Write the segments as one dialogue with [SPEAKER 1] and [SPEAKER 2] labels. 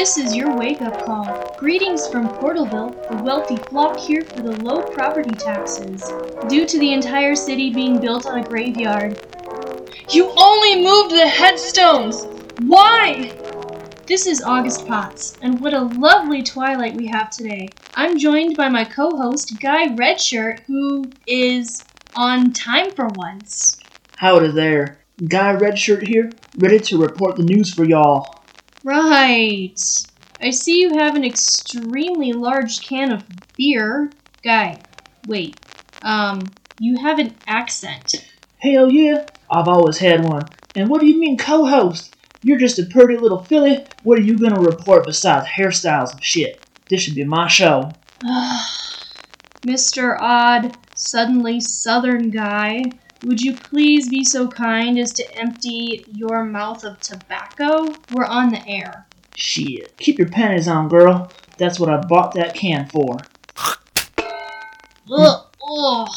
[SPEAKER 1] This is your wake up call. Greetings from Portalville. The wealthy flock here for the low property taxes. Due to the entire city being built on a graveyard. You only moved the headstones! Why? This is August Pots, and what a lovely twilight we have today. I'm joined by my co host, Guy Redshurt, who is on time for once.
[SPEAKER 2] Howdy there. Guy Redshurt here, ready to report the news for y'all.
[SPEAKER 1] Right. I see you have an extremely large can of beer. Guy, wait. Um, you have an accent.
[SPEAKER 2] Hell yeah, I've always had one. And what do you mean co host? You're just a pretty little filly. What are you gonna report besides hairstyles and shit? This should be my show.
[SPEAKER 1] Mr. Odd, suddenly southern guy, would you please be so kind as to empty your mouth of tobacco? We're on the air.
[SPEAKER 2] Shit. Keep your panties on, girl. That's what I bought that can for.
[SPEAKER 1] Ugh, ugh.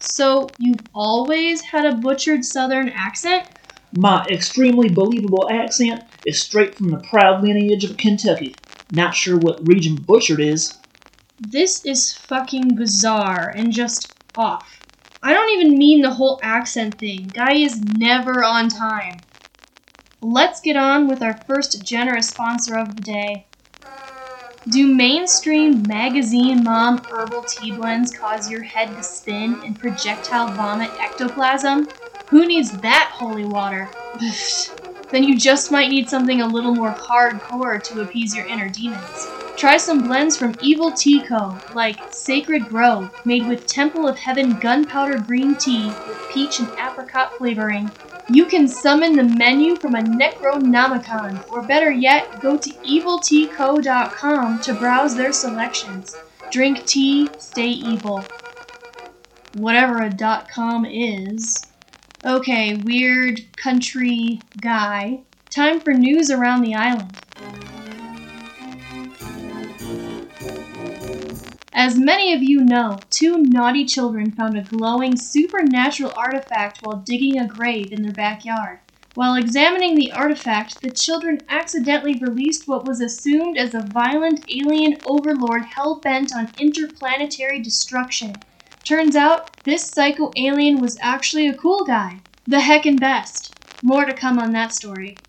[SPEAKER 1] So, you've always had a butchered southern accent?
[SPEAKER 2] My extremely believable accent is straight from the proud lineage of Kentucky. Not sure what region butchered is.
[SPEAKER 1] This is fucking bizarre and just off. I don't even mean the whole accent thing. Guy is never on time. Let's get on with our first generous sponsor of the day. Do mainstream magazine mom herbal tea blends cause your head to spin and projectile vomit ectoplasm? Who needs that holy water? then you just might need something a little more hardcore to appease your inner demons. Try some blends from Evil Tea Co., like Sacred Grove, made with Temple of Heaven gunpowder green tea with peach and apricot flavoring. You can summon the menu from a Necronomicon, or better yet, go to evilteaco.com to browse their selections. Drink tea, stay evil. Whatever a dot com is. Okay, weird country guy. Time for news around the island. As many of you know, two naughty children found a glowing supernatural artifact while digging a grave in their backyard. While examining the artifact, the children accidentally released what was assumed as a violent alien overlord hell bent on interplanetary destruction. Turns out, this psycho alien was actually a cool guy. The heckin' best. More to come on that story.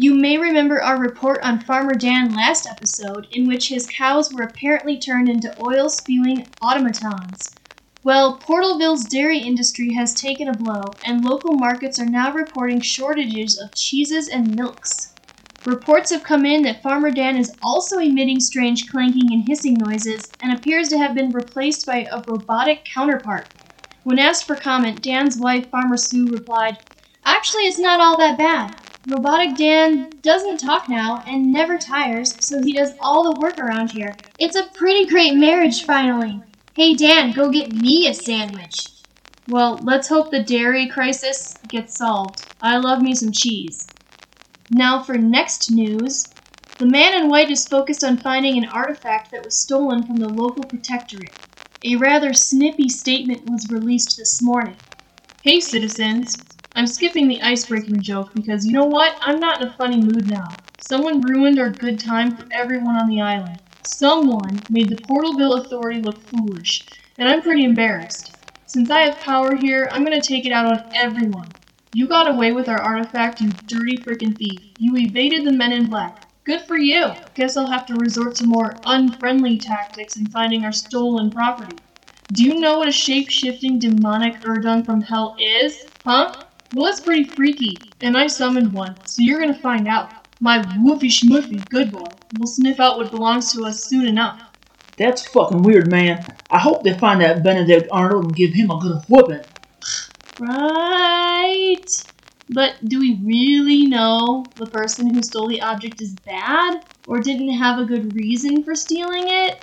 [SPEAKER 1] You may remember our report on Farmer Dan last episode, in which his cows were apparently turned into oil spewing automatons. Well, Portalville's dairy industry has taken a blow, and local markets are now reporting shortages of cheeses and milks. Reports have come in that Farmer Dan is also emitting strange clanking and hissing noises and appears to have been replaced by a robotic counterpart. When asked for comment, Dan's wife, Farmer Sue, replied, Actually, it's not all that bad. Robotic Dan doesn't talk now and never tires, so he does all the work around here. It's a pretty great marriage, finally. Hey, Dan, go get me a sandwich. Well, let's hope the dairy crisis gets solved. I love me some cheese. Now for next news. The man in white is focused on finding an artifact that was stolen from the local protectorate. A rather snippy statement was released this morning. Hey, citizens. I'm skipping the ice breaking joke because you know what? I'm not in a funny mood now. Someone ruined our good time for everyone on the island. Someone made the Portalville Authority look foolish, and I'm pretty embarrassed. Since I have power here, I'm gonna take it out on everyone. You got away with our artifact, you dirty frickin' thief. You evaded the men in black. Good for you. Guess I'll have to resort to more unfriendly tactics in finding our stolen property. Do you know what a shape shifting demonic Urdung from hell is? Huh? Well, that's pretty freaky, and I summoned one, so you're gonna find out. My woofy schmoofy good boy will sniff out what belongs to us soon enough.
[SPEAKER 2] That's fucking weird, man. I hope they find that Benedict Arnold and give him a good whooping.
[SPEAKER 1] Right. But do we really know the person who stole the object is bad? Or didn't have a good reason for stealing it?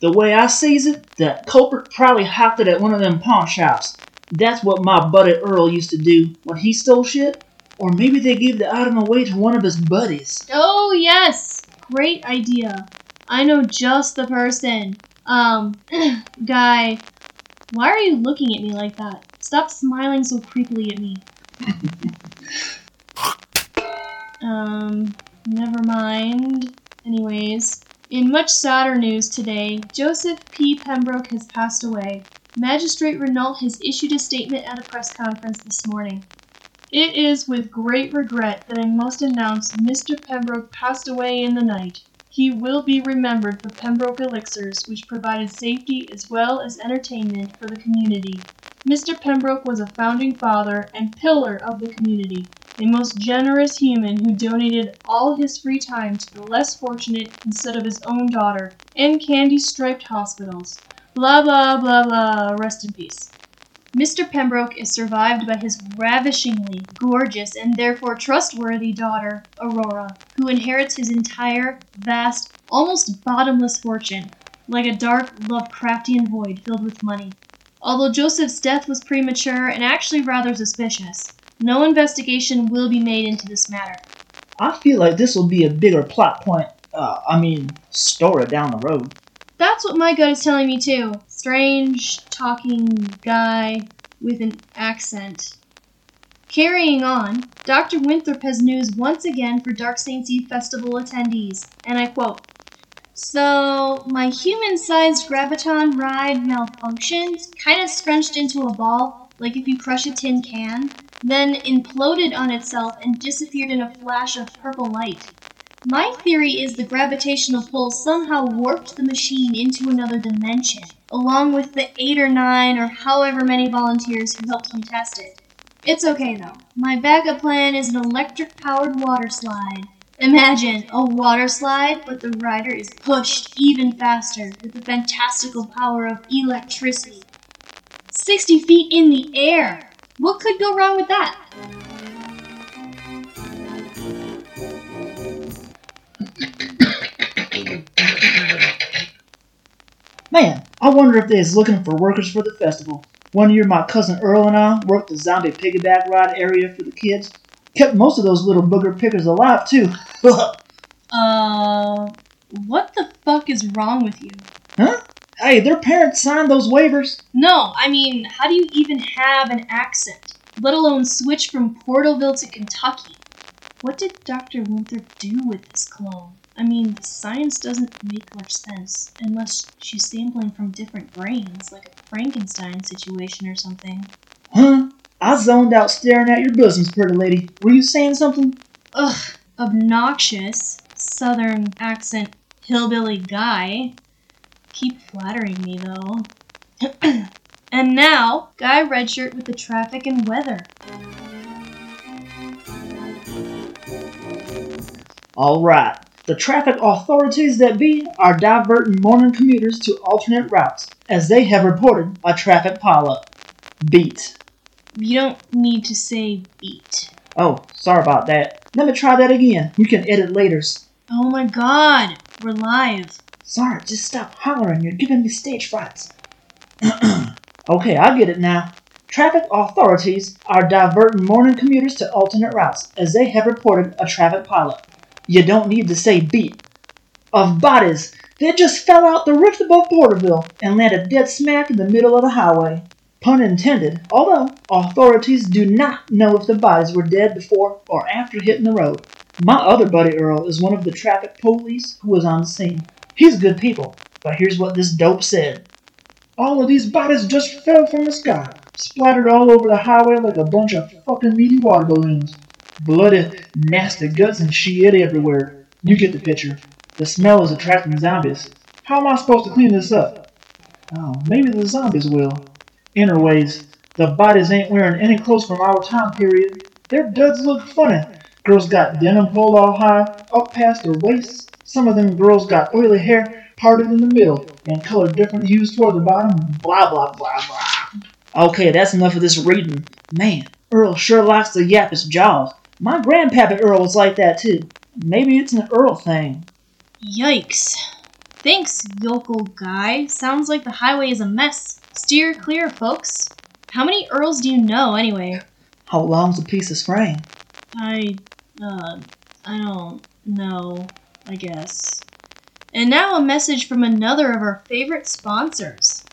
[SPEAKER 2] The way I sees it, the culprit probably hopped it at one of them pawn shops. That's what my buddy Earl used to do when he stole shit. Or maybe they gave the item away to one of his buddies.
[SPEAKER 1] Oh, yes! Great idea. I know just the person. Um, guy, why are you looking at me like that? Stop smiling so creepily at me. Um, never mind. Anyways, in much sadder news today, Joseph P. Pembroke has passed away. Magistrate Renault has issued a statement at a press conference this morning. It is with great regret that I must announce Mr. Pembroke passed away in the night. He will be remembered for Pembroke Elixirs, which provided safety as well as entertainment for the community. Mr. Pembroke was a founding father and pillar of the community, a most generous human who donated all his free time to the less fortunate instead of his own daughter and candy striped hospitals. Blah blah blah blah, rest in peace. Mr. Pembroke is survived by his ravishingly gorgeous and therefore trustworthy daughter, Aurora, who inherits his entire, vast, almost bottomless fortune, like a dark, Lovecraftian void filled with money. Although Joseph's death was premature and actually rather suspicious, no investigation will be made into this matter.
[SPEAKER 2] I feel like this will be a bigger plot point. Uh, I mean, story down the road.
[SPEAKER 1] That's what my gut is telling me too. Strange talking guy with an accent. Carrying on, Dr. Winthrope has news once again for Dark Saints Eve Festival attendees, and I quote So, my human sized graviton ride malfunctioned, kind of scrunched into a ball, like if you crush a tin can, then imploded on itself and disappeared in a flash of purple light. My theory is the gravitational pull somehow warped the machine into another dimension, along with the eight or nine or however many volunteers who helped me test it. It's okay though. My backup plan is an electric powered water slide. Imagine a water slide, but the rider is pushed even faster with the fantastical power of electricity. 60 feet in the air! What could go wrong with that?
[SPEAKER 2] Man, I wonder if they's looking for workers for the festival. One year, my cousin Earl and I worked the zombie piggyback ride area for the kids. Kept most of those little booger pickers alive, too.
[SPEAKER 1] Uh, what the fuck is wrong with you?
[SPEAKER 2] huh? Hey, their parents signed those waivers.
[SPEAKER 1] No, I mean, how do you even have an accent, let alone switch from Portalville to Kentucky? What did Dr. Winthrope do with this clone? I mean, science doesn't make much sense unless she's sampling from different brains, like a Frankenstein situation or something.
[SPEAKER 2] Huh? I zoned out staring at your bosoms, pretty lady. Were you saying something?
[SPEAKER 1] Ugh, obnoxious, southern accent hillbilly guy. Keep flattering me, though. and now, Guy Redshurt with the traffic and weather.
[SPEAKER 2] All right. The traffic authorities that be are diverting morning commuters to alternate routes, as they have reported a traffic pileup. Beat.
[SPEAKER 1] You don't need to say beat.
[SPEAKER 2] Oh, sorry about that. Let me try that again. We can edit later.
[SPEAKER 1] Oh my god, we're live.
[SPEAKER 2] Sorry, just stop hollering. You're giving me stage frights. okay, I get it now. Traffic authorities are diverting morning commuters to alternate routes, as they have reported a traffic pileup. You don't need to say beat. Of bodies that just fell out the rift above Portalville and landed dead smack in the middle of the highway. Pun intended, although authorities do not know if the bodies were dead before or after hitting the road. My other buddy Earl is one of the traffic police who was on the scene. He's good people, but here's what this dope said. All of these bodies just fell from the sky, splattered all over the highway like a bunch of fucking meaty water balloons. Bloody, nasty guts and shit everywhere. You get the picture. The smell is attracting zombies. How am I supposed to clean this up? Oh, maybe the zombies will. Anyways, the bodies ain't wearing any clothes from our time period. Their duds look funny. Girls got denim pulled all high, up past their waists. Some of them girls got oily hair parted in the middle and colored different hues toward the bottom. Blah, blah, blah, blah. Okay, that's enough of this reading. Man, Earl sure likes to yap his jaws. My grandpappy Earl was like that too. Maybe it's an Earl thing.
[SPEAKER 1] Yikes. Thanks, yokel guy. Sounds like the highway is a mess. Steer clear, folks. How many Earls do you know, anyway?
[SPEAKER 2] How long's a piece of string?
[SPEAKER 1] I, uh, I don't know, I guess. And now a message from another of our favorite sponsors.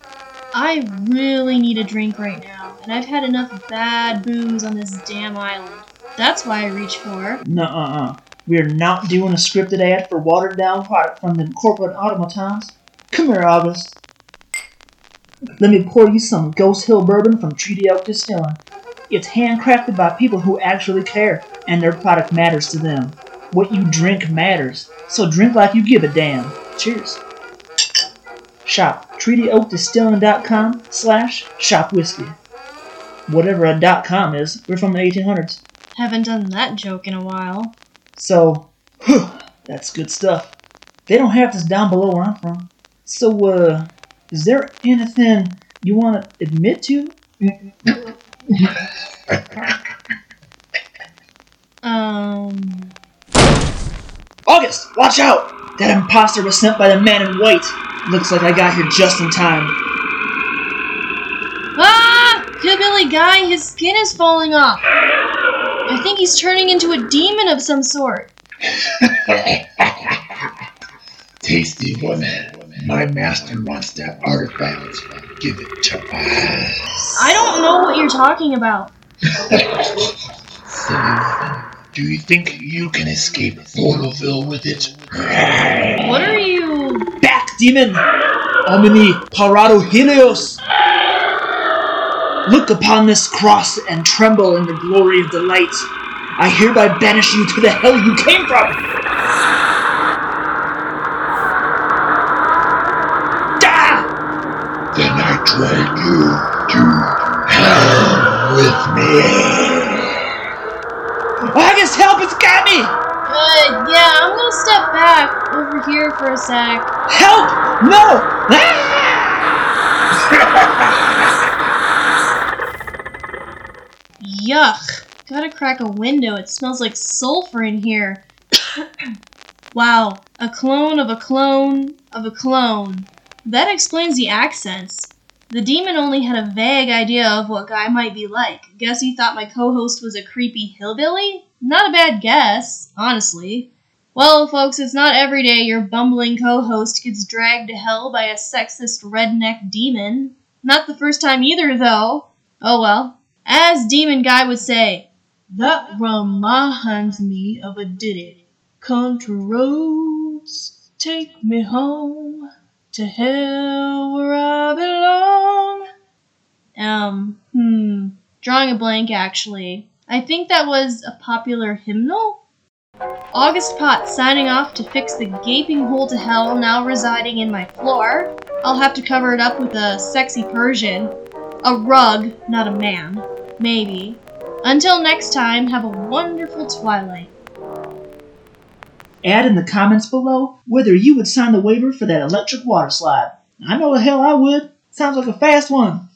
[SPEAKER 1] I really need a drink right now, and I've had enough bad booze on this damn island. That's why I reach for.
[SPEAKER 2] Nuh-uh-uh. We're not doing a scripted ad for watered down product from the corporate automatons. Come here, August. Let me pour you some Ghost Hill bourbon from Treaty Oak Distilling. It's handcrafted by people who actually care, and their product matters to them. What you drink matters, so drink like you give a damn. Cheers. Shop treatyoakdistilling.com slash shop whiskey. Whatever a dot com is, we're from the 1800s.
[SPEAKER 1] Haven't done that joke in a while.
[SPEAKER 2] So, whew, that's good stuff. They don't have this down below where I'm from. So, uh, is there anything you want to admit to?
[SPEAKER 1] Um.
[SPEAKER 2] August, watch out! That imposter was sent by the man in white. Looks like I got here just in time.
[SPEAKER 1] Ah! Hillbilly guy, his skin is falling off. I think he's turning into a demon of some sort.
[SPEAKER 3] Tasty woman. My master wants that artifact. Give it to us.
[SPEAKER 1] I don't know what you're talking about.
[SPEAKER 3] Do you think you can escape Portalville with it?
[SPEAKER 1] What are you.
[SPEAKER 2] Back, demon! Omni parado helios! Look upon this cross and tremble in the glory of the light. I hereby banish you to the hell you came from! Da!
[SPEAKER 3] Then I drag you to hell with me.
[SPEAKER 2] August, help! It's got me!
[SPEAKER 1] Uh, yeah, I'm gonna step back over here for a sec.
[SPEAKER 2] Help! No! Ah!
[SPEAKER 1] Yuck. Gotta crack a window. It smells like sulfur in here. wow. A clone of a clone of a clone. That explains the accents. The demon only had a vague idea of what Guy might be like. Guess he thought my co host was a creepy hillbilly? Not a bad guess, honestly. Well, folks, it's not every day your bumbling co host gets dragged to hell by a sexist redneck demon. Not the first time either, though. Oh well. As Demon Guy would say, that reminds me of a ditty. Country roads take me home to hell where I belong. Um, hmm, drawing a blank actually. I think that was a popular hymnal? August Pot signing off to fix the gaping hole to hell now residing in my floor. I'll have to cover it up with a sexy Persian. A rug, not a man. Maybe. Until next time, have a wonderful twilight.
[SPEAKER 2] Add in the comments below whether you would sign the waiver for that electric water slide. I know the hell I would. Sounds like a fast one.